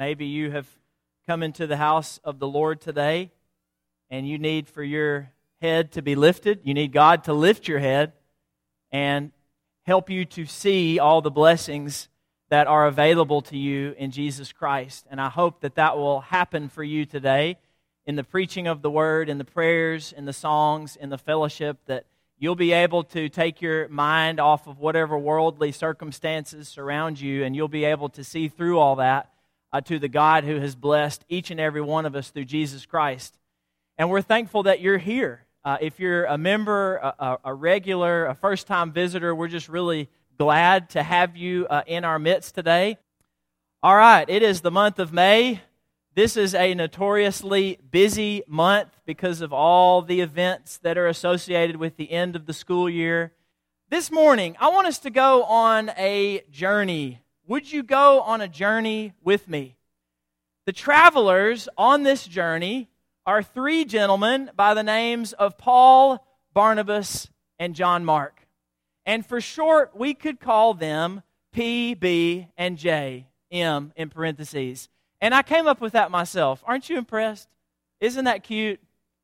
Maybe you have come into the house of the Lord today and you need for your head to be lifted. You need God to lift your head and help you to see all the blessings that are available to you in Jesus Christ. And I hope that that will happen for you today in the preaching of the word, in the prayers, in the songs, in the fellowship, that you'll be able to take your mind off of whatever worldly circumstances surround you, and you'll be able to see through all that uh, to the God who has blessed each and every one of us through Jesus Christ. And we're thankful that you're here. Uh, if you're a member, a, a regular, a first time visitor, we're just really glad to have you uh, in our midst today. All right, it is the month of May. This is a notoriously busy month because of all the events that are associated with the end of the school year. This morning, I want us to go on a journey. Would you go on a journey with me? The travelers on this journey are three gentlemen by the names of Paul, Barnabas, and John Mark. And for short, we could call them P, B, and J, M in parentheses. And I came up with that myself. Aren't you impressed? Isn't that cute?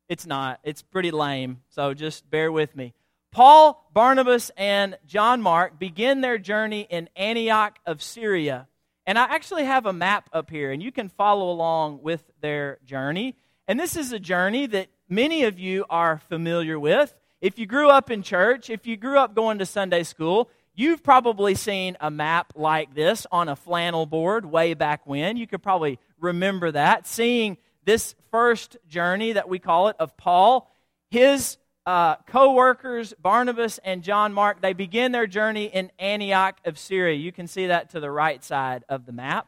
It's not. It's pretty lame. So just bear with me. Paul, Barnabas, and John Mark begin their journey in Antioch of Syria. And I actually have a map up here, and you can follow along with their journey. And this is a journey that many of you are familiar with. If you grew up in church, if you grew up going to Sunday school, you've probably seen a map like this on a flannel board way back when. You could probably remember that. Seeing this first journey that we call it of Paul, his uh, co workers, Barnabas and John Mark, they begin their journey in Antioch of Syria. You can see that to the right side of the map.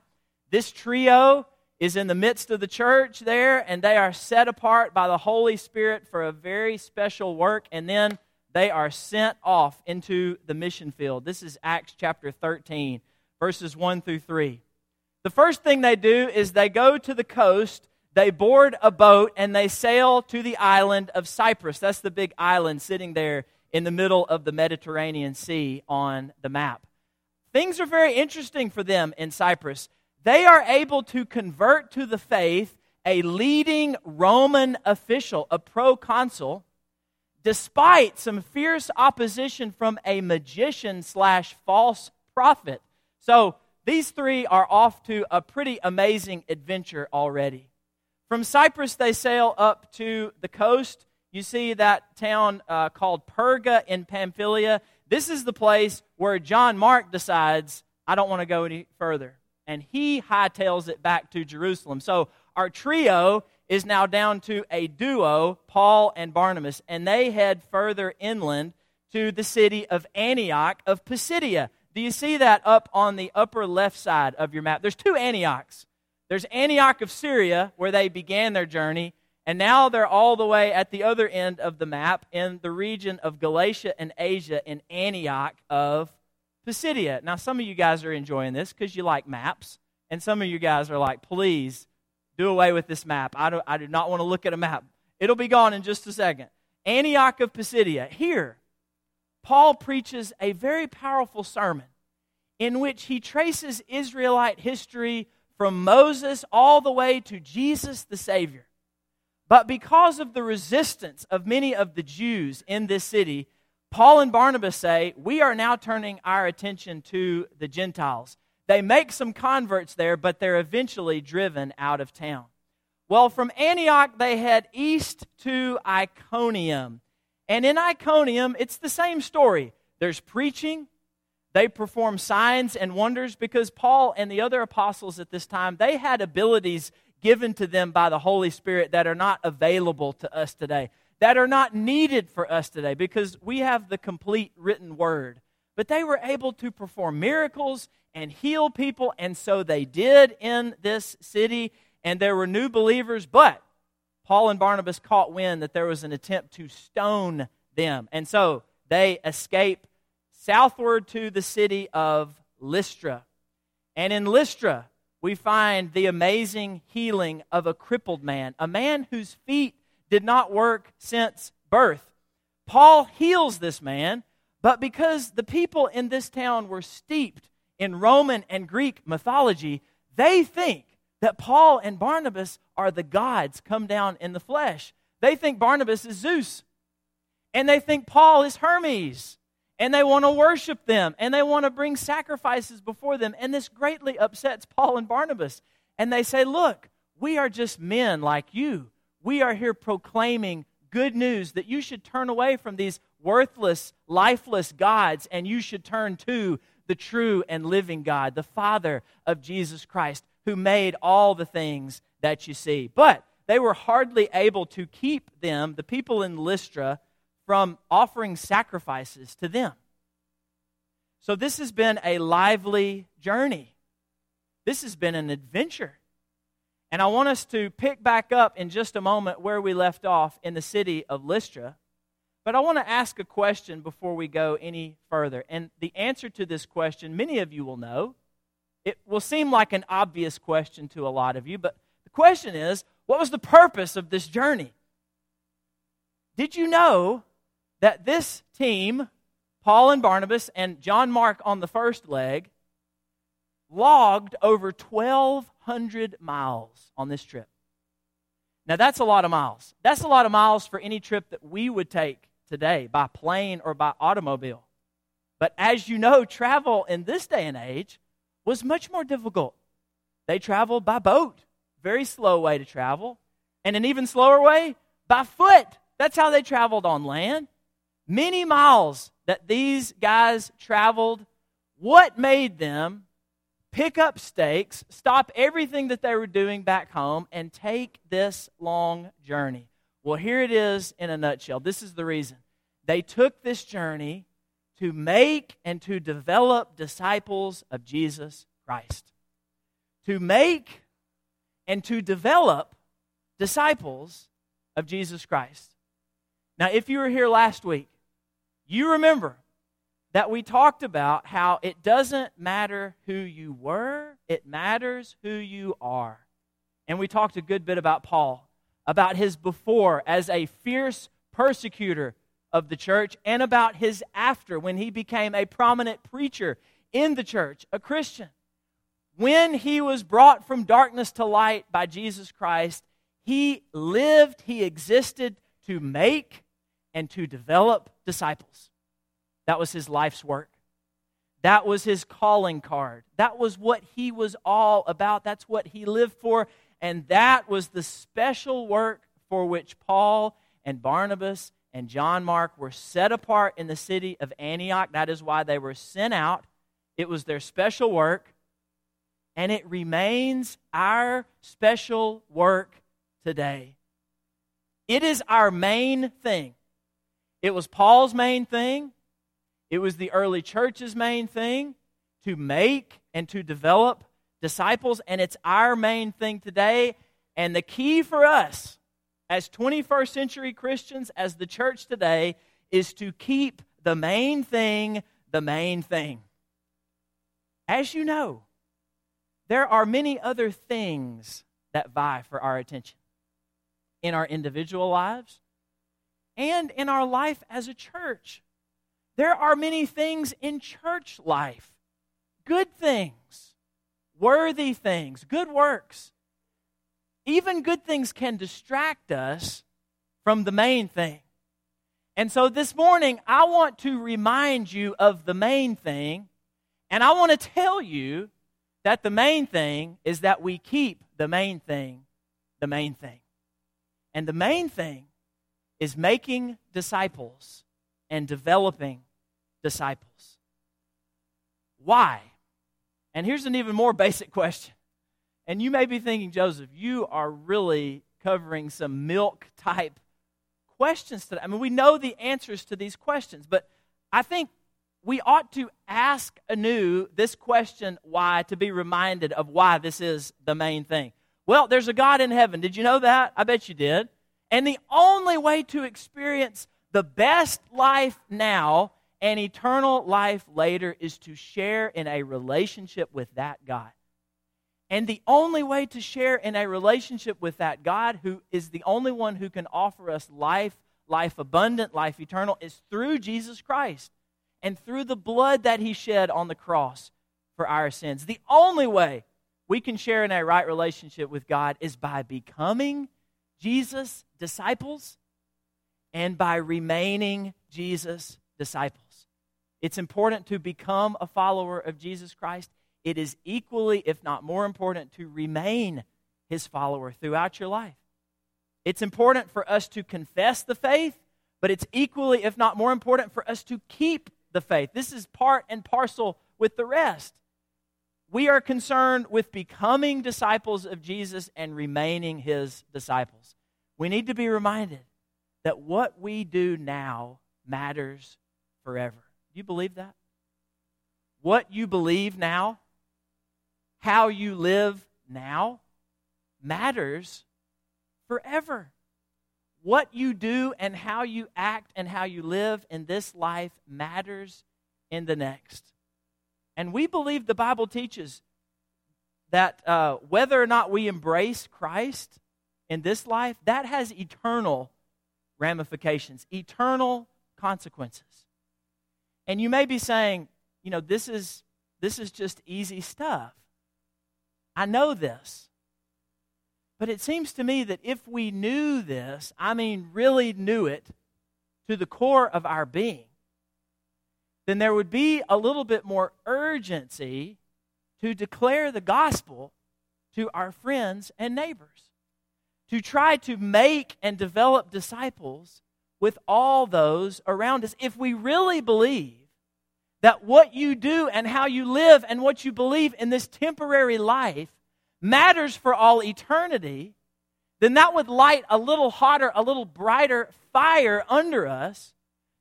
This trio is in the midst of the church there, and they are set apart by the Holy Spirit for a very special work, and then they are sent off into the mission field. This is Acts chapter 13, verses 1 through 3. The first thing they do is they go to the coast, they board a boat, and they sail to the island of Cyprus. That's the big island sitting there in the middle of the Mediterranean Sea on the map. Things are very interesting for them in Cyprus they are able to convert to the faith a leading Roman official, a proconsul, despite some fierce opposition from a magician slash false prophet. So these three are off to a pretty amazing adventure already. From Cyprus, they sail up to the coast. You see that town uh, called Perga in Pamphylia. This is the place where John Mark decides, I don't want to go any further and he hightails it back to Jerusalem. So our trio is now down to a duo, Paul and Barnabas, and they head further inland to the city of Antioch of Pisidia. Do you see that up on the upper left side of your map? There's two Antiochs. There's Antioch of Syria, where they began their journey, and now they're all the way at the other end of the map in the region of Galatia and Asia in Antioch of Pisidia. Now, some of you guys are enjoying this because you like maps, and some of you guys are like, please do away with this map. I do, I do not want to look at a map. It'll be gone in just a second. Antioch of Pisidia. Here, Paul preaches a very powerful sermon in which he traces Israelite history from Moses all the way to Jesus the Savior. But because of the resistance of many of the Jews in this city, Paul and Barnabas say, We are now turning our attention to the Gentiles. They make some converts there, but they're eventually driven out of town. Well, from Antioch, they head east to Iconium. And in Iconium, it's the same story. There's preaching, they perform signs and wonders because Paul and the other apostles at this time, they had abilities given to them by the Holy Spirit that are not available to us today that are not needed for us today because we have the complete written word. But they were able to perform miracles and heal people, and so they did in this city, and there were new believers. But Paul and Barnabas caught wind that there was an attempt to stone them, and so they escape southward to the city of Lystra. And in Lystra, we find the amazing healing of a crippled man, a man whose feet did not work since birth. Paul heals this man, but because the people in this town were steeped in Roman and Greek mythology, they think that Paul and Barnabas are the gods come down in the flesh. They think Barnabas is Zeus, and they think Paul is Hermes, and they want to worship them, and they want to bring sacrifices before them. And this greatly upsets Paul and Barnabas. And they say, Look, we are just men like you. We are here proclaiming good news that you should turn away from these worthless, lifeless gods and you should turn to the true and living God, the Father of Jesus Christ, who made all the things that you see. But they were hardly able to keep them, the people in Lystra, from offering sacrifices to them. So this has been a lively journey. This has been an adventure. And I want us to pick back up in just a moment where we left off in the city of Lystra. But I want to ask a question before we go any further. And the answer to this question, many of you will know. It will seem like an obvious question to a lot of you, but the question is what was the purpose of this journey? Did you know that this team, Paul and Barnabas and John Mark on the first leg, logged over 1,200 miles on this trip? Now, that's a lot of miles. That's a lot of miles for any trip that we would take today by plane or by automobile. But as you know, travel in this day and age was much more difficult. They traveled by boat, very slow way to travel, and an even slower way by foot. That's how they traveled on land. Many miles that these guys traveled. What made them pick up stakes, stop everything that they were doing back home, and take this long journey? Well, here it is in a nutshell. This is the reason. They took this journey to make and to develop disciples of Jesus Christ. To make and to develop disciples of Jesus Christ. Now, if you were here last week, you remember that we talked about how it doesn't matter who you were, it matters who you are. And we talked a good bit about Paul about his before as a fierce persecutor of the church and about his after when he became a prominent preacher in the church, a Christian. When he was brought from darkness to light by Jesus Christ, he lived, he existed to make and to develop disciples. That was his life's work. That was his calling card. That was what he was all about. That's what he lived for. And that was the special work for which Paul and Barnabas and John Mark were set apart in the city of Antioch. That is why they were sent out. It was their special work. And it remains our special work today. It is our main thing. It was Paul's main thing. It was the early church's main thing to make and to develop disciples, and it's our main thing today. And the key for us as 21st century Christians, as the church today, is to keep the main thing the main thing. As you know, there are many other things that vie for our attention in our individual lives and in our life as a church. There are many things in church life, good things worthy things, good works. Even good things can distract us from the main thing. And so this morning, I want to remind you of the main thing, and I want to tell you that the main thing is that we keep the main thing the main thing. And the main thing is making disciples and developing disciples. Why? And here's an even more basic question. And you may be thinking, Joseph, you are really covering some milk type questions today. I mean, we know the answers to these questions, but I think we ought to ask anew this question why to be reminded of why this is the main thing. Well, there's a God in heaven. Did you know that? I bet you did. And the only way to experience the best life now and eternal life later is to share in a relationship with that God. And the only way to share in a relationship with that God, who is the only one who can offer us life, life abundant, life eternal, is through Jesus Christ and through the blood that he shed on the cross for our sins. The only way we can share in a right relationship with God is by becoming Jesus' disciples and by remaining Jesus' disciples. It's important to become a follower of Jesus Christ. It is equally, if not more important, to remain his follower throughout your life. It's important for us to confess the faith, but it's equally, if not more important, for us to keep the faith. This is part and parcel with the rest. We are concerned with becoming disciples of Jesus and remaining his disciples. We need to be reminded that what we do now matters forever. Do you believe that? What you believe now, how you live now, matters forever. What you do and how you act and how you live in this life matters in the next. And we believe the Bible teaches that uh, whether or not we embrace Christ in this life, that has eternal ramifications, eternal consequences. And you may be saying, you know, this is this is just easy stuff. I know this. But it seems to me that if we knew this, I mean, really knew it to the core of our being, then there would be a little bit more urgency to declare the gospel to our friends and neighbors, to try to make and develop disciples with all those around us. If we really believe that what you do and how you live and what you believe in this temporary life matters for all eternity, then that would light a little hotter, a little brighter fire under us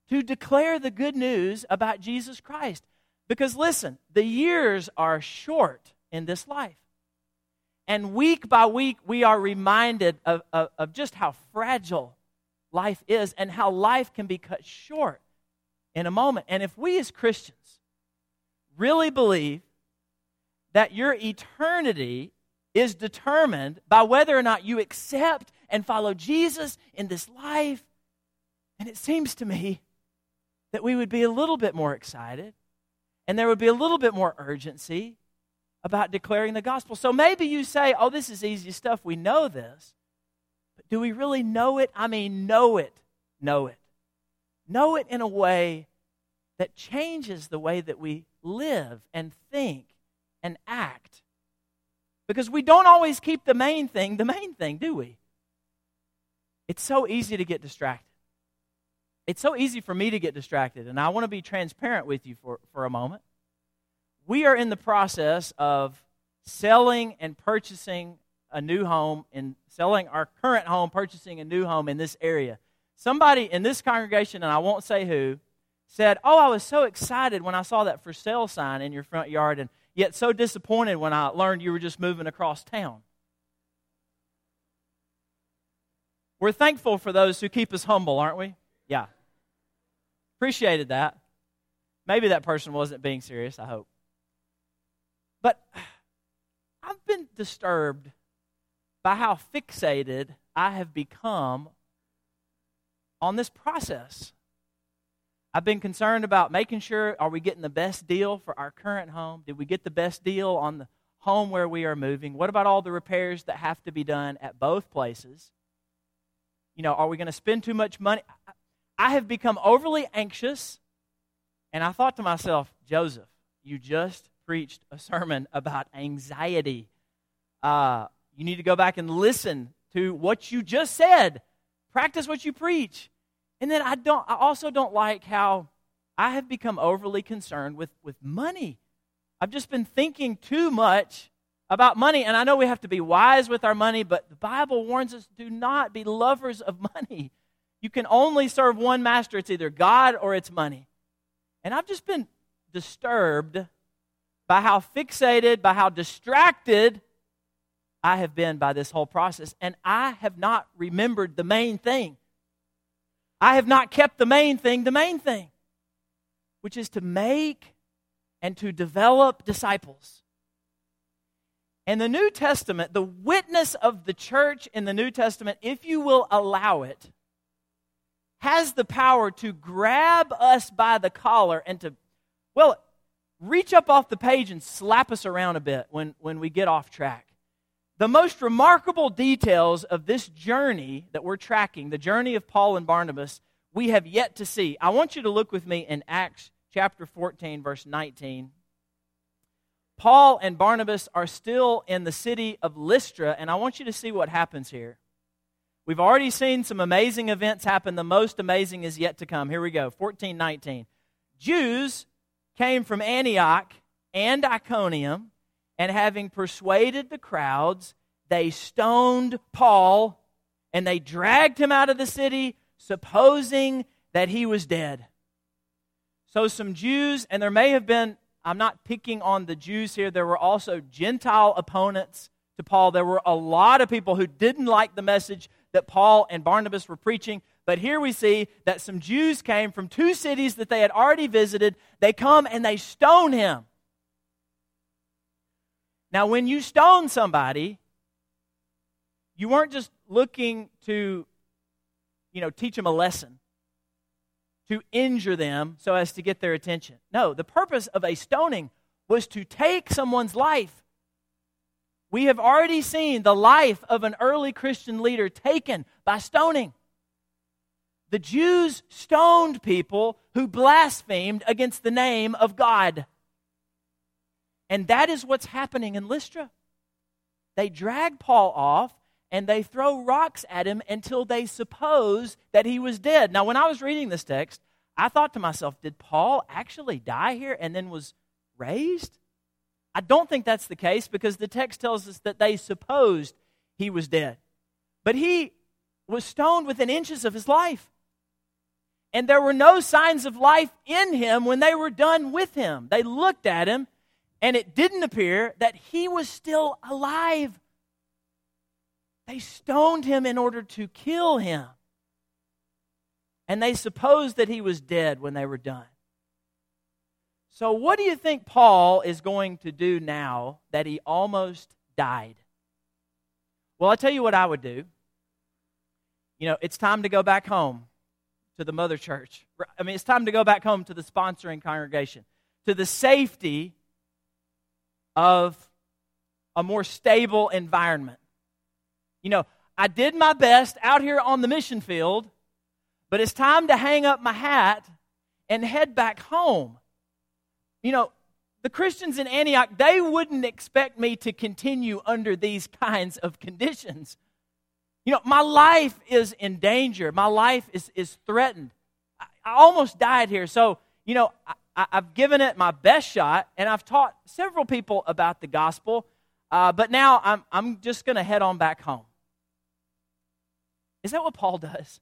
to declare the good news about Jesus Christ. Because listen, the years are short in this life. And week by week, we are reminded of, of, of, just how fragile life is and how life can be cut short in a moment. And if we as Christians really believe that your eternity is determined by whether or not you accept and follow Jesus in this life. And it seems to me that we would be a little bit more excited and there would be a little bit more urgency about declaring the gospel. So maybe you say, oh, this is easy stuff. We know this. But do we really know it? I mean, know it. Know it. Know it in a way that changes the way that we live and think and act. Because we don't always keep the main thing the main thing, do we? It's so easy to get distracted. It's so easy for me to get distracted, and I want to be transparent with you for, for a moment. We are in the process of selling and purchasing a new home and selling our current home, purchasing a new home in this area. Somebody in this congregation, and I won't say who, said, Oh, I was so excited when I saw that for sale sign in your front yard, and yet so disappointed when I learned you were just moving across town. We're thankful for those who keep us humble, aren't we? Appreciated that. Maybe that person wasn't being serious, I hope. But I've been disturbed by how fixated I have become on this process. I've been concerned about making sure are we getting the best deal for our current home? Did we get the best deal on the home where we are moving? What about all the repairs that have to be done at both places? You know, are we going to spend too much money? I have become overly anxious, and I thought to myself, Joseph, you just preached a sermon about anxiety. Uh, you need to go back and listen to what you just said. Practice what you preach. And then I don't I also don't like how I have become overly concerned with, with money. I've just been thinking too much about money. And I know we have to be wise with our money, but the Bible warns us do not be lovers of money. You can only serve one master. It's either God or it's money. And I've just been disturbed by how fixated, by how distracted I have been by this whole process. And I have not remembered the main thing. I have not kept the main thing the main thing, which is to make and to develop disciples. And the New Testament, the witness of the church in the New Testament, if you will allow it, has the power to grab us by the collar and to, well, reach up off the page and slap us around a bit when, when we get off track. The most remarkable details of this journey that we're tracking, the journey of Paul and Barnabas, we have yet to see. I want you to look with me in Acts chapter 14, verse 19. Paul and Barnabas are still in the city of Lystra, and I want you to see what happens here. We've already seen some amazing events happen. The most amazing is yet to come. Here we go 14, 19. Jews came from Antioch and Iconium, and having persuaded the crowds, they stoned Paul and they dragged him out of the city, supposing that he was dead. So, some Jews, and there may have been, I'm not picking on the Jews here, there were also Gentile opponents to Paul. There were a lot of people who didn't like the message that Paul and Barnabas were preaching. But here we see that some Jews came from two cities that they had already visited. They come and they stone him. Now, when you stone somebody, you weren't just looking to, you know, teach them a lesson, to injure them so as to get their attention. No, the purpose of a stoning was to take someone's life. We have already seen the life of an early Christian leader taken by stoning. The Jews stoned people who blasphemed against the name of God. And that is what's happening in Lystra. They drag Paul off and they throw rocks at him until they suppose that he was dead. Now, when I was reading this text, I thought to myself, did Paul actually die here and then was raised? I don't think that's the case because the text tells us that they supposed he was dead. But he was stoned within inches of his life and there were no signs of life in him when they were done with him. They looked at him, and it didn't appear that he was still alive. They stoned him in order to kill him. And they supposed that he was dead when they were done. So, what do you think Paul is going to do now that he almost died? Well, I'll tell you what I would do. You know, it's time to go back home to the mother church. I mean, it's time to go back home to the sponsoring congregation, to the safety of a more stable environment. You know, I did my best out here on the mission field, but it's time to hang up my hat and head back home. You know, the Christians in Antioch, they wouldn't expect me to continue under these kinds of conditions. You know, my life is in danger. My life is, is threatened. I, I almost died here. So, you know, I, have given it my best shot, and I've taught several people about the gospel, uh, but now I'm, I'm just going to head on back home. Is that what Paul does?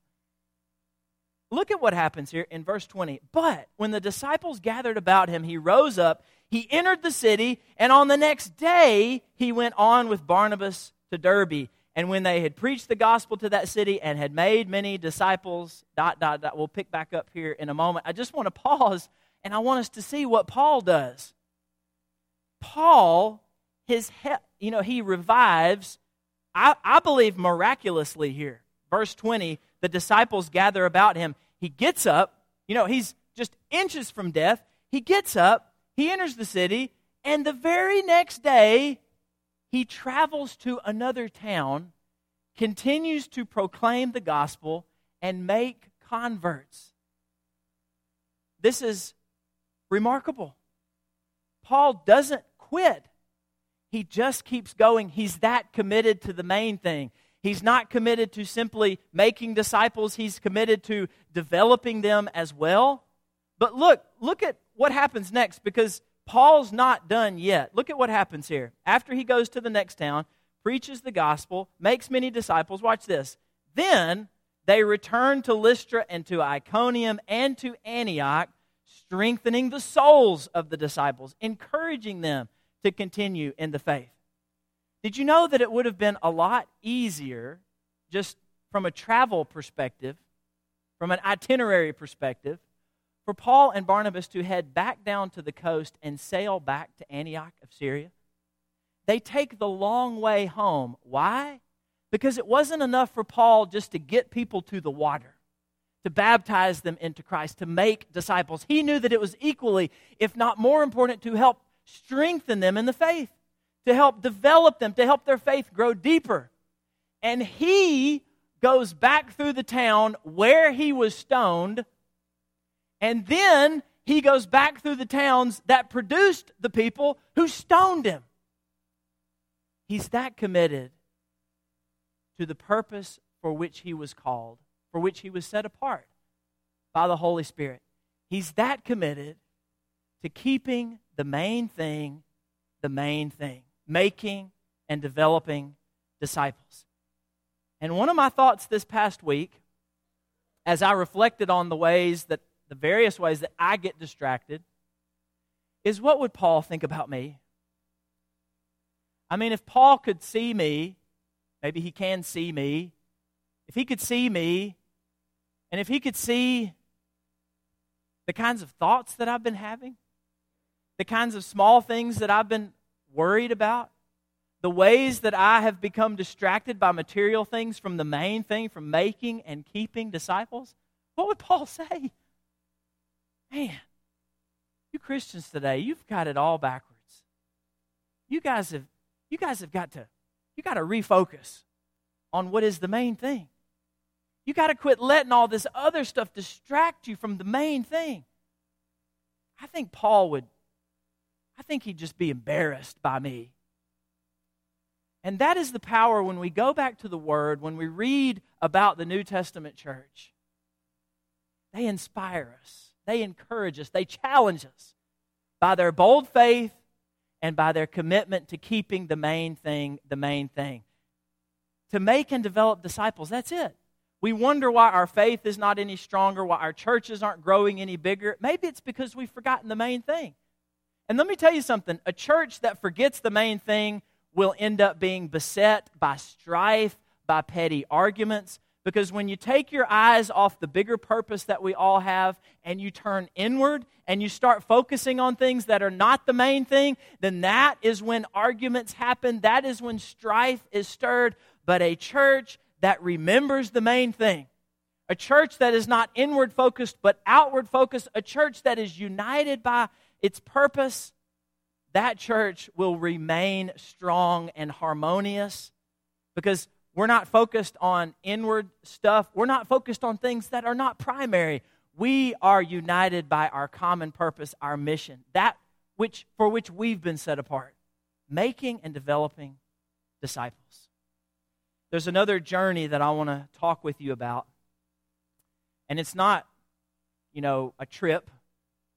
Look at what happens here in verse 20. But when the disciples gathered about him, he rose up, he entered the city, and on the next day he went on with Barnabas to Derbe. And when they had preached the gospel to that city and had made many disciples, dot, dot, dot, we'll pick back up here in a moment. I just want to pause and I want us to see what Paul does. Paul, his, he, you know, he revives, I, I believe miraculously here. Verse 20, the disciples gather about him. He gets up, you know, he's just inches from death. He gets up, he enters the city, and the very next day, he travels to another town, continues to proclaim the gospel, and make converts. This is remarkable. Paul doesn't quit. He just keeps going. He's that committed to the main thing. He's not committed to simply making disciples, he's committed to developing them as well. But look, look at what happens next because Paul's not done yet. Look at what happens here. After he goes to the next town, preaches the gospel, makes many disciples, watch this. Then they return to Lystra and to Iconium and to Antioch, strengthening the souls of the disciples, encouraging them to continue in the faith. Did you know that it would have been a lot easier, just from a travel perspective, from an itinerary perspective, for Paul and Barnabas to head back down to the coast and sail back to Antioch of Syria. They take the long way home. Why? Because it wasn't enough for Paul just to get people to the water, to baptize them into Christ, to make disciples. He knew that it was equally, if not more important, to help strengthen them in the faith, to help develop them, to help their faith grow deeper. And he goes back through the town where he was stoned, and then he goes back through the towns that produced the people who stoned him. He's that committed to the purpose for which he was called for which he was set apart by the Holy Spirit. He's that committed to keeping the main thing the main thing, making and developing disciples. And one of my thoughts this past week, as I reflected on the ways that, the various ways that I get distracted, is what would Paul think about me? I mean, if Paul could see me, maybe he can see me, if he could see me and if he could see the kinds of thoughts that I've been having, the kinds of small things that I've been worried about, the ways that I have become distracted by material things from the main thing, from making and keeping disciples, what would Paul say? Man, you Christians today, you've got it all backwards. You guys have you guys have got to you got to refocus on what is the main thing. You got to quit letting all this other stuff distract you from the main thing. I think Paul would, I think he'd just be embarrassed by me. And that is the power when we go back to the Word, when we read about the New Testament church. They inspire us, they encourage us, they challenge us by their bold faith and by their commitment to keeping the main thing the main thing. To make and develop disciples, that's it. We wonder why our faith is not any stronger, why our churches aren't growing any bigger. Maybe it's because we've forgotten the main thing. And let me tell you something a church that forgets the main thing will end up being beset by strife, by petty arguments. Because when you take your eyes off the bigger purpose that we all have and you turn inward and you start focusing on things that are not the main thing, then that is when arguments happen. That is when strife is stirred. But a church that remembers the main thing. A church that is not inward focused but outward focused. A church that is united by its purpose. That church will remain strong and harmonious because we're not focused on inward stuff. We're not focused on things that are not primary. We are united by our common purpose, our mission, that which for which we've been set apart, making and developing disciples. There's another journey that I want to talk with you about. And it's not, you know, a trip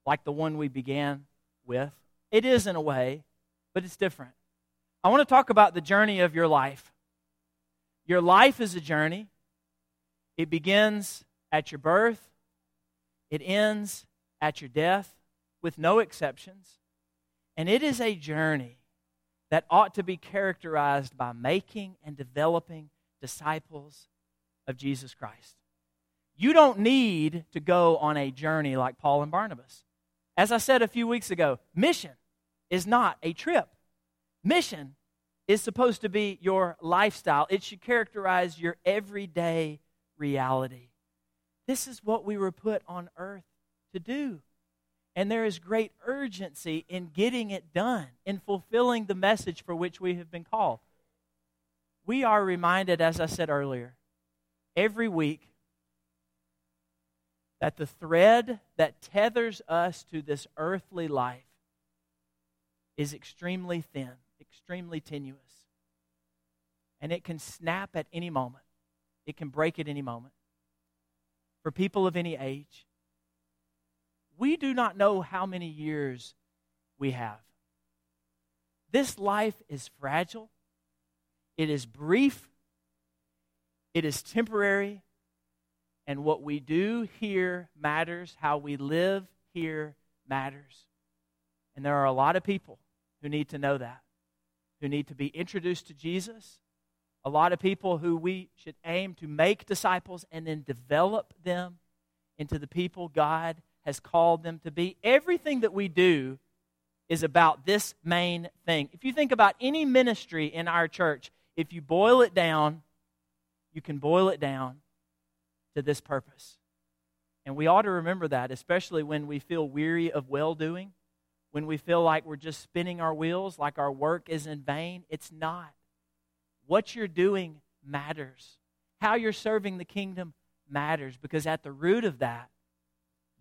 like the one we began with. It is in a way, but it's different. I want to talk about the journey of your life. Your life is a journey. It begins at your birth, it ends at your death, with no exceptions. And it is a journey that ought to be characterized by making and developing disciples of Jesus Christ. You don't need to go on a journey like Paul and Barnabas. As I said a few weeks ago, mission is not a trip. Mission is supposed to be your lifestyle, it should characterize your everyday reality. This is what we were put on earth to do. And there is great urgency in getting it done, in fulfilling the message for which we have been called. We are reminded, as I said earlier, every week that the thread that tethers us to this earthly life is extremely thin, extremely tenuous. And it can snap at any moment, it can break at any moment. For people of any age, we do not know how many years we have. This life is fragile, it is brief, it is temporary, and what we do here matters. How we live here matters. And there are a lot of people who need to know that, who need to be introduced to Jesus. A lot of people who we should aim to make disciples and then develop them into the people God has called them to be. Everything that we do is about this main thing. If you think about any ministry in our church, if you boil it down, you can boil it down to this purpose And we ought to remember that, especially when we feel weary of well doing, when we feel like we're just spinning our wheels, like our work is in vain. It's not. What you're doing matters. How you're serving the kingdom matters because at the root of that,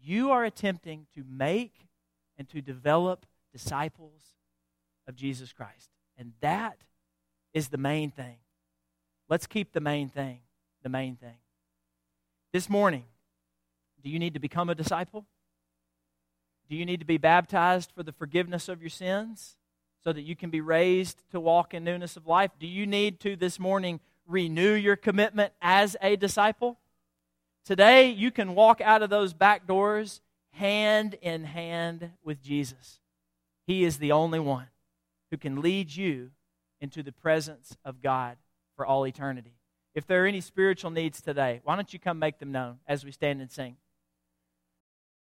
you are attempting to make and to develop disciples of Jesus Christ. And that is the main thing. Let's keep the main thing the main thing. This morning, do you need to become a disciple? Do you need to be baptized for the forgiveness of your sins so that you can be raised to walk in newness of life? Do you need to this morning renew your commitment as a disciple? Today, you can walk out of those back doors hand in hand with Jesus. He is the only one who can lead you into the presence of God for all eternity. If there are any spiritual needs today, why don't you come make them known as we stand and sing?